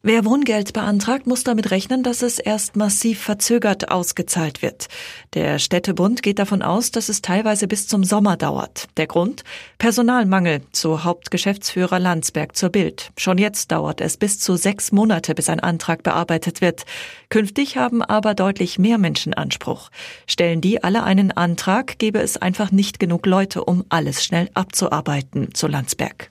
Wer Wohngeld beantragt, muss damit rechnen, dass es erst massiv verzögert ausgezahlt wird. Der Städtebund geht davon aus, dass es teilweise bis zum Sommer dauert. Der Grund? Personalmangel, so Hauptgeschäftsführer Landsberg zur Bild. Schon jetzt dauert es bis zu sechs Monate, bis ein Antrag bearbeitet wird. Künftig haben aber deutlich mehr Menschen Anspruch. Stellen die alle einen Antrag, gäbe es einfach nicht genug Leute, um alles schnell abzuarbeiten, so Landsberg.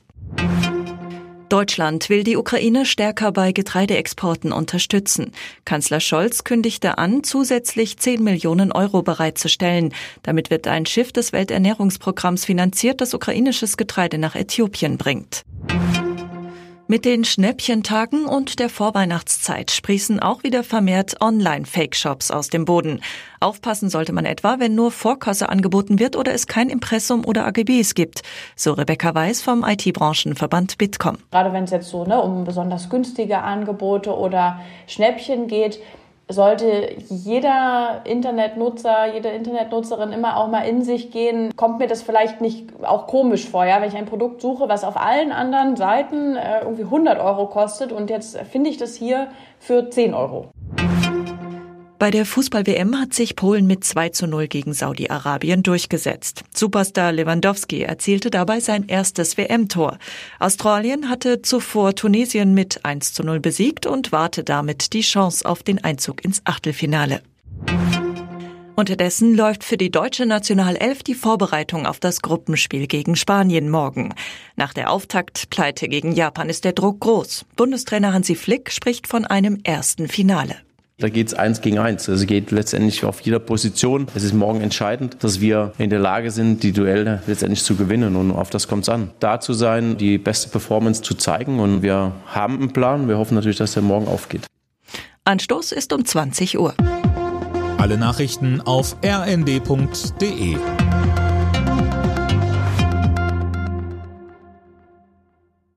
Deutschland will die Ukraine stärker bei Getreideexporten unterstützen. Kanzler Scholz kündigte an, zusätzlich 10 Millionen Euro bereitzustellen. Damit wird ein Schiff des Welternährungsprogramms finanziert, das ukrainisches Getreide nach Äthiopien bringt. Mit den Schnäppchentagen und der Vorweihnachtszeit sprießen auch wieder vermehrt Online-Fake-Shops aus dem Boden. Aufpassen sollte man etwa, wenn nur Vorkasse angeboten wird oder es kein Impressum oder AGBs gibt. So Rebecca Weiß vom IT-Branchenverband Bitkom. Gerade wenn es jetzt so ne, um besonders günstige Angebote oder Schnäppchen geht, sollte jeder Internetnutzer, jede Internetnutzerin immer auch mal in sich gehen, kommt mir das vielleicht nicht auch komisch vor, ja, wenn ich ein Produkt suche, was auf allen anderen Seiten äh, irgendwie 100 Euro kostet und jetzt finde ich das hier für 10 Euro. Bei der Fußball-WM hat sich Polen mit 2 zu 0 gegen Saudi-Arabien durchgesetzt. Superstar Lewandowski erzielte dabei sein erstes WM-Tor. Australien hatte zuvor Tunesien mit 1 zu 0 besiegt und warte damit die Chance auf den Einzug ins Achtelfinale. Unterdessen läuft für die deutsche Nationalelf die Vorbereitung auf das Gruppenspiel gegen Spanien morgen. Nach der Auftaktpleite gegen Japan ist der Druck groß. Bundestrainer Hansi Flick spricht von einem ersten Finale. Da geht es eins gegen eins. Also geht letztendlich auf jeder Position. Es ist morgen entscheidend, dass wir in der Lage sind, die Duelle letztendlich zu gewinnen. Und auf das kommt es an. Da zu sein, die beste Performance zu zeigen. Und wir haben einen Plan. Wir hoffen natürlich, dass der morgen aufgeht. Anstoß ist um 20 Uhr. Alle Nachrichten auf rnd.de